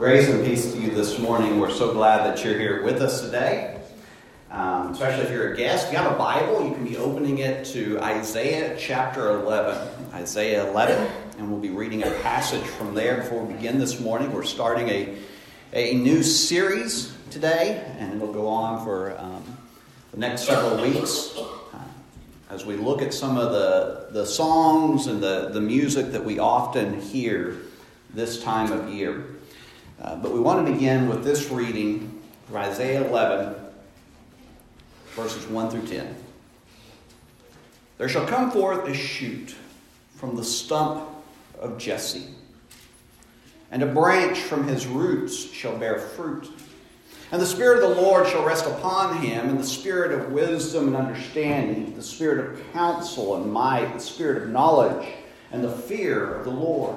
Grace and peace to you this morning. We're so glad that you're here with us today. Um, especially if you're a guest. If you have a Bible, you can be opening it to Isaiah chapter 11. Isaiah 11, and we'll be reading a passage from there before we begin this morning. We're starting a, a new series today, and it'll go on for um, the next several weeks uh, as we look at some of the, the songs and the, the music that we often hear this time of year. Uh, but we want to begin with this reading from Isaiah 11, verses 1 through 10. There shall come forth a shoot from the stump of Jesse, and a branch from his roots shall bear fruit. And the Spirit of the Lord shall rest upon him, and the Spirit of wisdom and understanding, the Spirit of counsel and might, the Spirit of knowledge, and the fear of the Lord.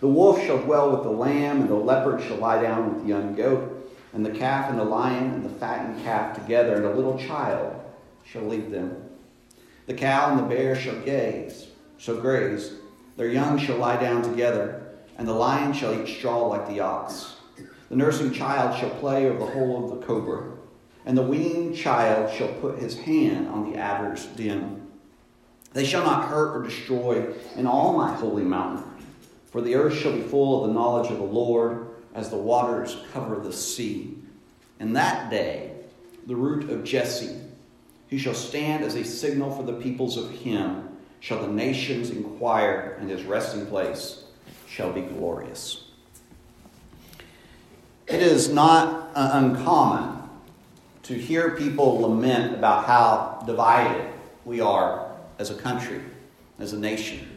The wolf shall dwell with the lamb, and the leopard shall lie down with the young goat, and the calf and the lion and the fattened calf together, and a little child shall lead them. The cow and the bear shall gaze, shall graze. Their young shall lie down together, and the lion shall eat straw like the ox. The nursing child shall play over the hole of the cobra, and the weaned child shall put his hand on the adder's den. They shall not hurt or destroy in all my holy mountain, for the earth shall be full of the knowledge of the Lord as the waters cover the sea. In that day, the root of Jesse, he shall stand as a signal for the peoples of him, shall the nations inquire, and his resting place shall be glorious. It is not uh, uncommon to hear people lament about how divided we are as a country, as a nation.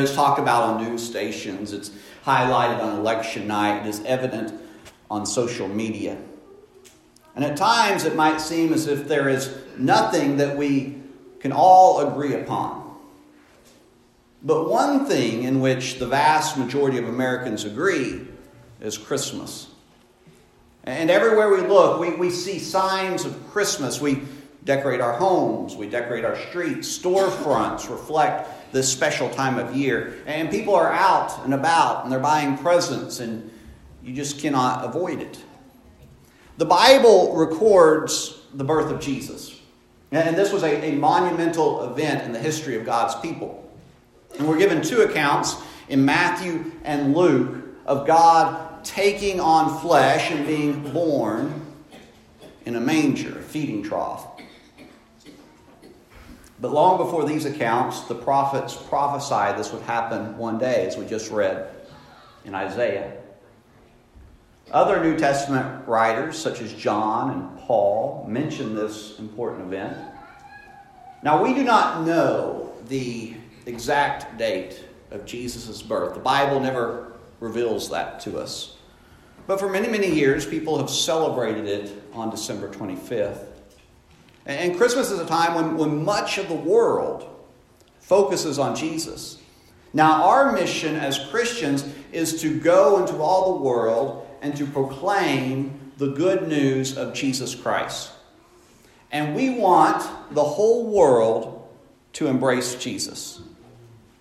It's talked about on news stations. It's highlighted on election night. It is evident on social media. And at times it might seem as if there is nothing that we can all agree upon. But one thing in which the vast majority of Americans agree is Christmas. And everywhere we look, we, we see signs of Christmas. We decorate our homes, we decorate our streets, storefronts reflect this special time of year. And people are out and about and they're buying presents, and you just cannot avoid it. The Bible records the birth of Jesus. And this was a, a monumental event in the history of God's people. And we're given two accounts in Matthew and Luke of God taking on flesh and being born in a manger, a feeding trough. But long before these accounts, the prophets prophesied this would happen one day, as we just read in Isaiah. Other New Testament writers, such as John and Paul, mention this important event. Now, we do not know the exact date of Jesus' birth. The Bible never reveals that to us. But for many, many years, people have celebrated it on December 25th. And Christmas is a time when, when much of the world focuses on Jesus. Now, our mission as Christians is to go into all the world and to proclaim the good news of Jesus Christ. And we want the whole world to embrace Jesus.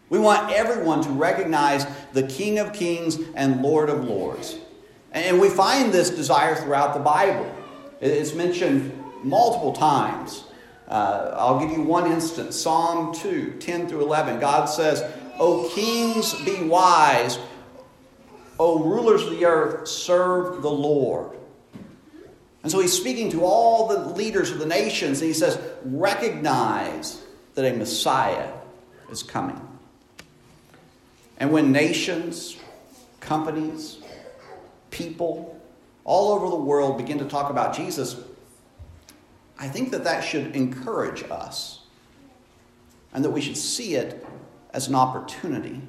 We want everyone to recognize the King of Kings and Lord of Lords. And we find this desire throughout the Bible. It's mentioned multiple times. Uh, I'll give you one instance Psalm 2 10 through 11. God says, O kings, be wise. O rulers of the earth, serve the Lord. And so he's speaking to all the leaders of the nations, and he says, Recognize that a Messiah is coming. And when nations, companies, people all over the world begin to talk about Jesus, I think that that should encourage us and that we should see it as an opportunity.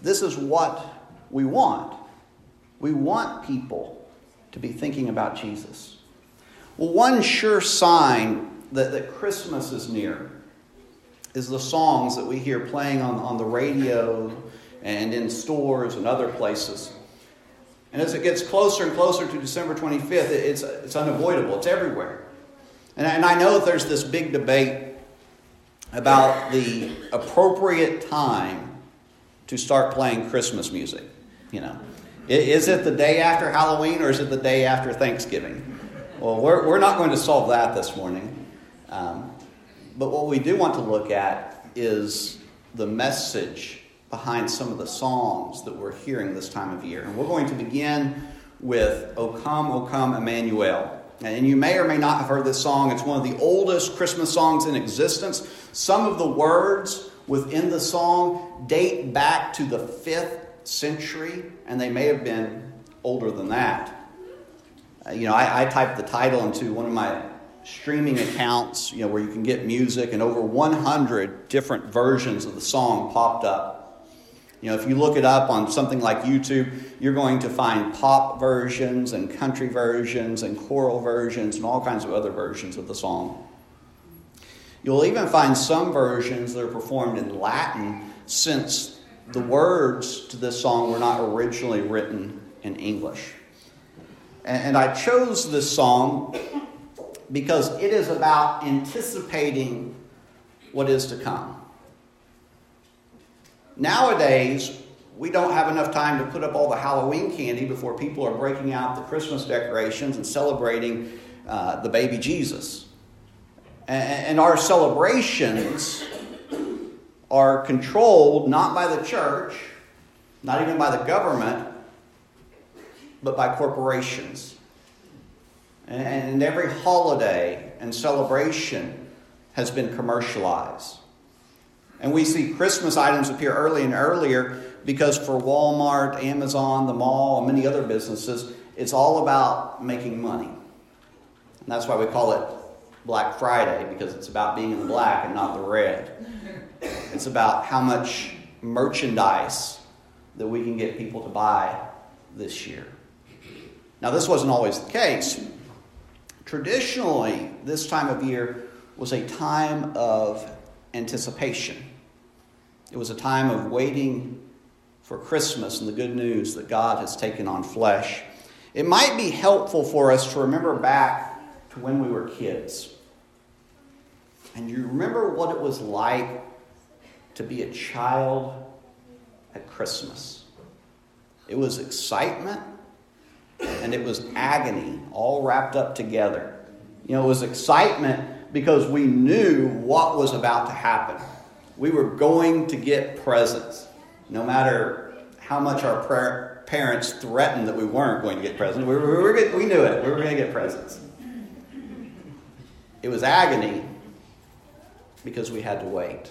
This is what we want. We want people to be thinking about Jesus? Well, one sure sign that, that Christmas is near is the songs that we hear playing on, on the radio and in stores and other places. And as it gets closer and closer to December 25th, it's, it's unavoidable, it's everywhere. And, and I know that there's this big debate about the appropriate time to start playing Christmas music. You know, is it the day after Halloween or is it the day after Thanksgiving? Well, we're, we're not going to solve that this morning. Um, but what we do want to look at is the message behind some of the songs that we're hearing this time of year. And we're going to begin with O Come, O Come, Emmanuel. And you may or may not have heard this song. It's one of the oldest Christmas songs in existence. Some of the words within the song date back to the 5th century, and they may have been older than that. Uh, you know, I, I typed the title into one of my streaming accounts, you know, where you can get music, and over 100 different versions of the song popped up. You know, if you look it up on something like YouTube, you're going to find pop versions and country versions and choral versions and all kinds of other versions of the song. You'll even find some versions that are performed in Latin since the words to this song were not originally written in English. And I chose this song because it is about anticipating what is to come. Nowadays, we don't have enough time to put up all the Halloween candy before people are breaking out the Christmas decorations and celebrating uh, the baby Jesus. And, and our celebrations are controlled not by the church, not even by the government, but by corporations. And every holiday and celebration has been commercialized. And we see Christmas items appear early and earlier because for Walmart, Amazon, the mall, and many other businesses, it's all about making money. And that's why we call it Black Friday because it's about being in the black and not the red. It's about how much merchandise that we can get people to buy this year. Now, this wasn't always the case. Traditionally, this time of year was a time of anticipation. It was a time of waiting for Christmas and the good news that God has taken on flesh. It might be helpful for us to remember back to when we were kids. And you remember what it was like to be a child at Christmas. It was excitement and it was agony all wrapped up together. You know, it was excitement because we knew what was about to happen we were going to get presents, no matter how much our parents threatened that we weren't going to get presents. We, we, were, we knew it. We were going to get presents. It was agony because we had to wait.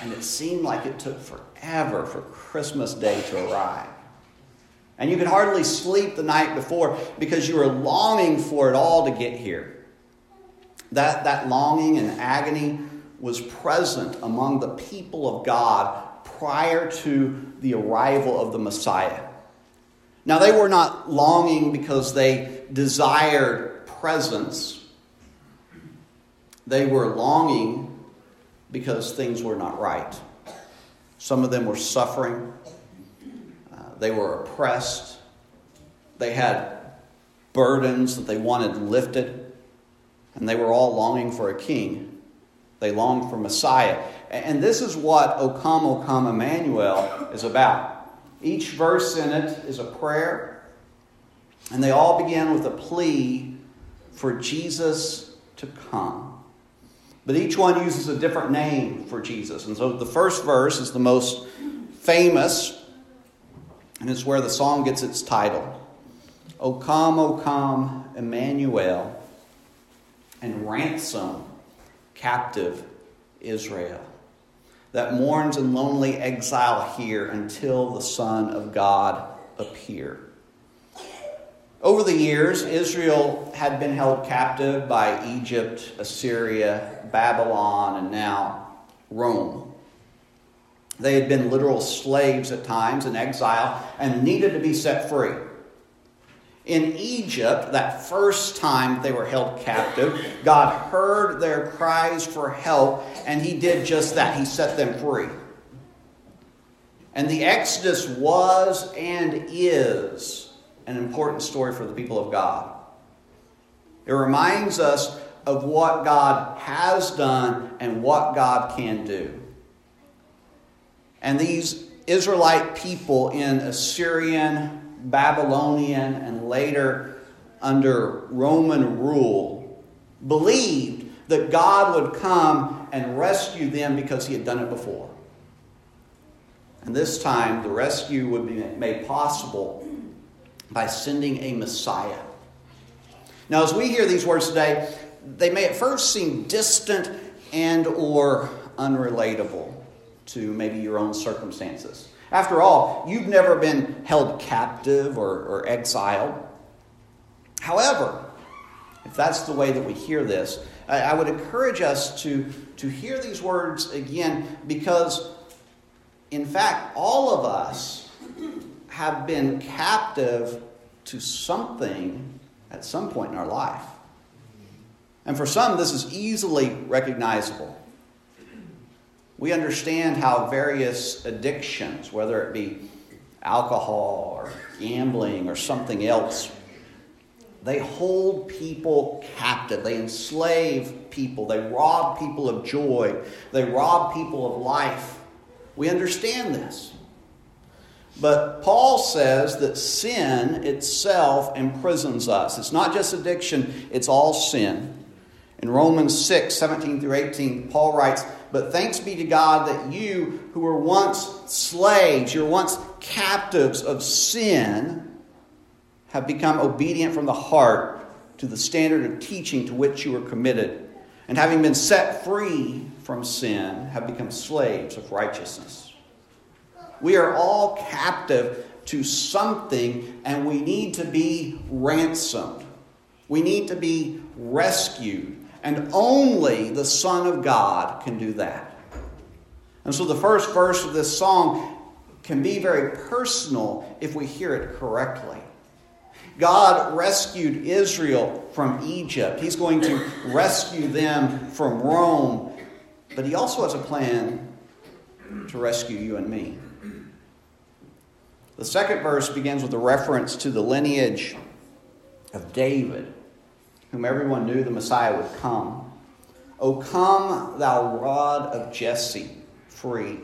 And it seemed like it took forever for Christmas Day to arrive. And you could hardly sleep the night before because you were longing for it all to get here. That, that longing and agony was present among the people of God prior to the arrival of the Messiah. Now, they were not longing because they desired presents, they were longing because things were not right. Some of them were suffering, uh, they were oppressed, they had burdens that they wanted lifted, and they were all longing for a king they long for Messiah. And this is what O come, O come, Emmanuel is about. Each verse in it is a prayer, and they all begin with a plea for Jesus to come. But each one uses a different name for Jesus. And so the first verse is the most famous, and it's where the song gets its title. O come, O come, Emmanuel, and ransom captive Israel that mourns in lonely exile here until the Son of God appear. Over the years, Israel had been held captive by Egypt, Assyria, Babylon, and now Rome. They had been literal slaves at times in exile and needed to be set free. In Egypt, that first time they were held captive, God heard their cries for help, and He did just that. He set them free. And the Exodus was and is an important story for the people of God. It reminds us of what God has done and what God can do. And these Israelite people in Assyrian, Babylonian, and later under Roman rule believed that God would come and rescue them because he had done it before. And this time, the rescue would be made possible by sending a Messiah. Now, as we hear these words today, they may at first seem distant and or unrelatable to maybe your own circumstances. After all, you've never been held captive or, or exiled. However, if that's the way that we hear this, I, I would encourage us to, to hear these words again because, in fact, all of us have been captive to something at some point in our life. And for some, this is easily recognizable. We understand how various addictions, whether it be alcohol or gambling or something else, they hold people captive. They enslave people. They rob people of joy. They rob people of life. We understand this. But Paul says that sin itself imprisons us. It's not just addiction, it's all sin. In Romans 6 17 through 18, Paul writes, But thanks be to God that you, who were once slaves, you were once captives of sin, have become obedient from the heart to the standard of teaching to which you were committed. And having been set free from sin, have become slaves of righteousness. We are all captive to something, and we need to be ransomed. We need to be rescued. And only the Son of God can do that. And so the first verse of this song can be very personal if we hear it correctly. God rescued Israel from Egypt. He's going to rescue them from Rome. But He also has a plan to rescue you and me. The second verse begins with a reference to the lineage of David whom everyone knew the Messiah would come. O come, thou rod of Jesse, free,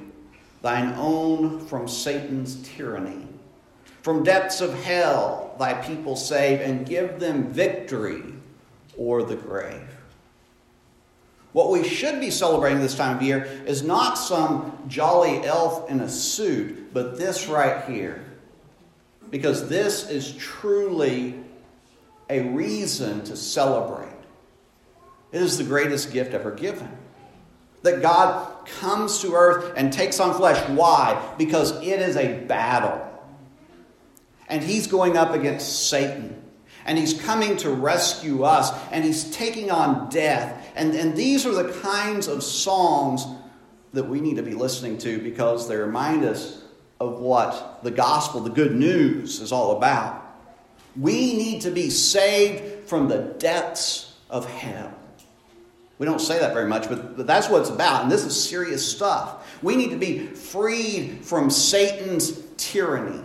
thine own from Satan's tyranny. From depths of hell, thy people save, and give them victory o'er the grave. What we should be celebrating this time of year is not some jolly elf in a suit, but this right here. Because this is truly a reason to celebrate. It is the greatest gift ever given. That God comes to earth and takes on flesh. Why? Because it is a battle. And He's going up against Satan. And He's coming to rescue us. And He's taking on death. And, and these are the kinds of songs that we need to be listening to because they remind us of what the gospel, the good news, is all about. We need to be saved from the depths of hell. We don't say that very much, but, that's what it's about. And this is serious stuff. We need to be freed from Satan's tyranny.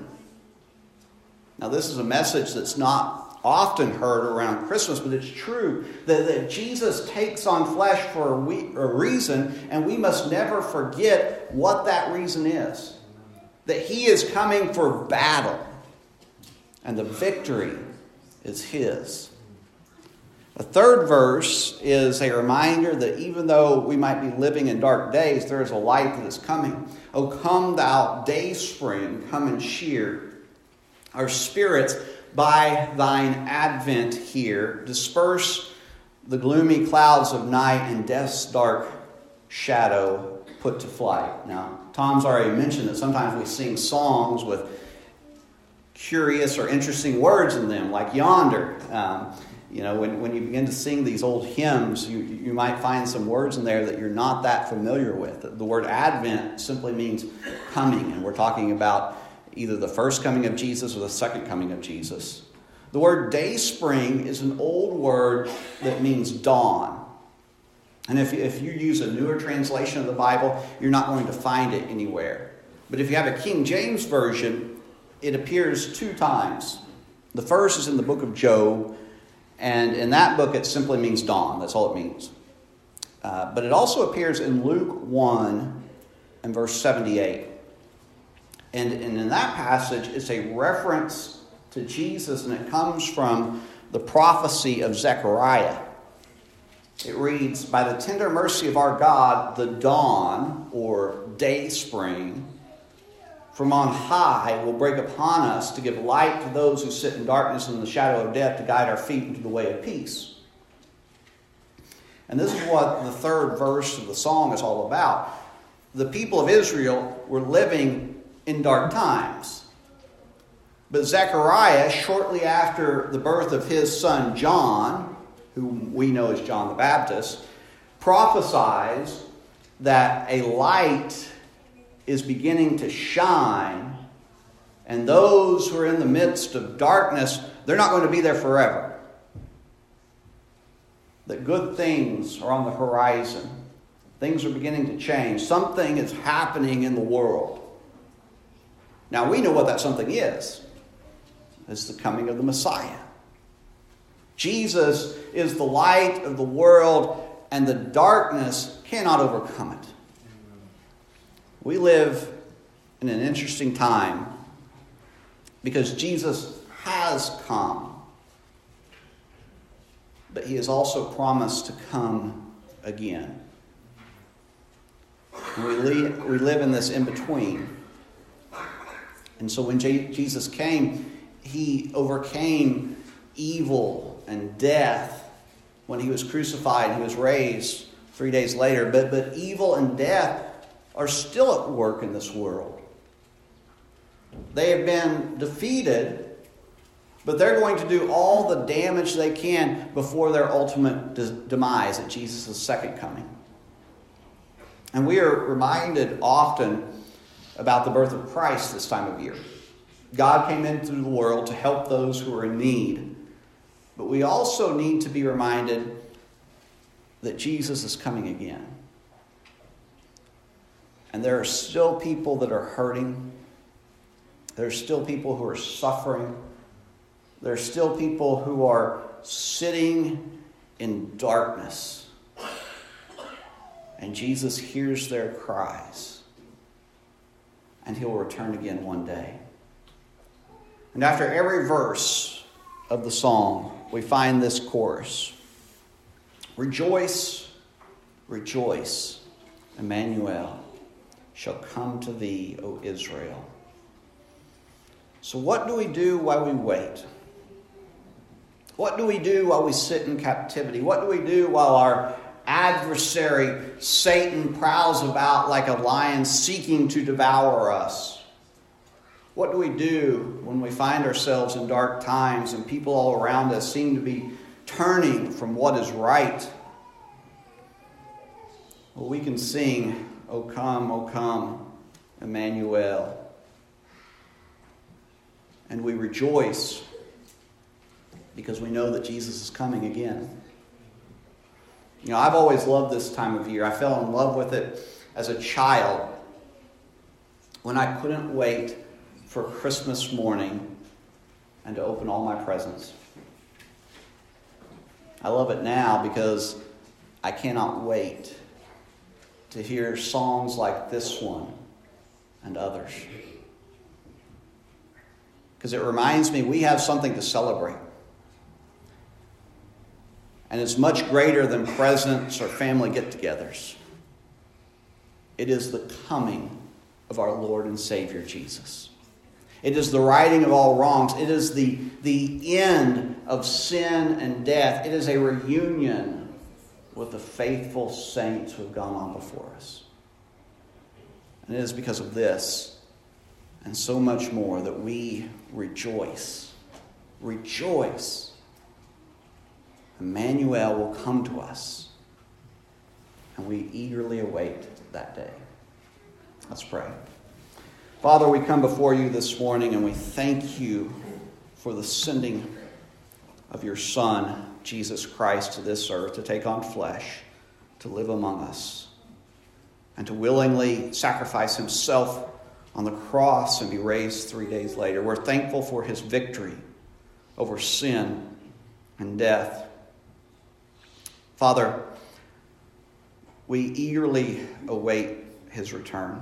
Now, this is a message that's not often heard around Christmas, but it's true that, that Jesus takes on flesh for a, we, a reason, and we must never forget what that reason is. That he is coming for battle and the victory is His. The third verse is a reminder that even though we might be living in dark days, there is a light that is coming. O come, thou day spring, come and cheer our spirits by thine advent here. Disperse the gloomy clouds of night and death's dark shadow put to flight. Now, Tom's already mentioned that sometimes we sing songs with curious or interesting words in them, like yonder. Um, you know, when, when you begin to sing these old hymns, you, you might find some words in there that you're not that familiar with. The word Advent simply means coming, and we're talking about either the first coming of Jesus or the second coming of Jesus. The word day spring is an old word that means dawn. And if, if you use a newer translation of the Bible, you're not going to find it anywhere. But if you have a King James Version, it appears two times. The first is in the book of Job, and in that book it simply means dawn. That's all it means. Uh, but it also appears in Luke 1 and verse 78. And, and in that passage, it's a reference to Jesus, and it comes from the prophecy of Zechariah. It reads, By the tender mercy of our God, the dawn, or day spring, from on high will break upon us to give light to those who sit in darkness and in the shadow of death, to guide our feet into the way of peace. And this is what the third verse of the song is all about. The people of Israel were living in dark times. But Zechariah, shortly after the birth of his son John, whom we know as John the Baptist, prophesies that a light is beginning to shine, and those who are in the midst of darkness, they're not going to be there forever. That good things are on the horizon. Things are beginning to change. Something is happening in the world. Now, we know what that something is it's the coming of the Messiah. Jesus is the light of the world, and the darkness cannot overcome it. We live in an interesting time because Jesus has come, but he has also promised to come again. We, live, we live in this in between. And so when J- Jesus came, he overcame evil and death when he was crucified. and He was raised three days later. But, but evil and death are still at work in this world. They have been defeated, but they're going to do all the damage they can before their ultimate de- demise at Jesus' second coming. And we are reminded often about the birth of Christ this time of year. God came into the world to help those who are in need. But we also need to be reminded that Jesus is coming again. And there are still people that are hurting. There are still people who are suffering. There are still people who are sitting in darkness. And Jesus hears their cries. And he'll return again one day. And after every verse of the song, we find this chorus Rejoice, rejoice, Emmanuel shall come to thee, O Israel. So, what do we do while we wait? What do we do while we sit in captivity? What do we do while our adversary, Satan, prowls about like a lion seeking to devour us? What do we do when we find ourselves in dark times and people all around us seem to be turning from what is right? Well, we can sing, O come, O come, Emmanuel. And we rejoice because we know that Jesus is coming again. You know, I've always loved this time of year. I fell in love with it as a child when I couldn't wait for Christmas morning and to open all my presents. I love it now because I cannot wait to hear songs like this one and others. Because it reminds me we have something to celebrate. And it's much greater than presents or family get togethers. It is the coming of our Lord and Savior Jesus. It is the righting of all wrongs. It is the, the end of sin and death. It is a reunion with the faithful saints who have gone on before us. And it is because of this and so much more that we rejoice. Rejoice. Emmanuel will come to us, and we eagerly await that day. Let's pray. Father, we come before you this morning and we thank you for the sending of your Son, Jesus Christ, to this earth to take on flesh, to live among us, and to willingly sacrifice himself on the cross and be raised three days later. We're thankful for his victory over sin and death. Father, we eagerly await his return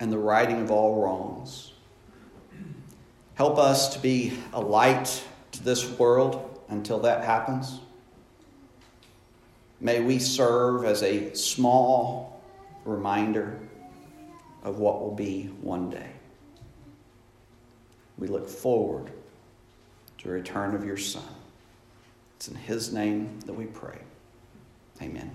and the righting of all wrongs. Help us to be a light to this world until that happens. May we serve as a small reminder of what will be one day. We look forward to the return of your Son. It's in His name that we pray. Amen.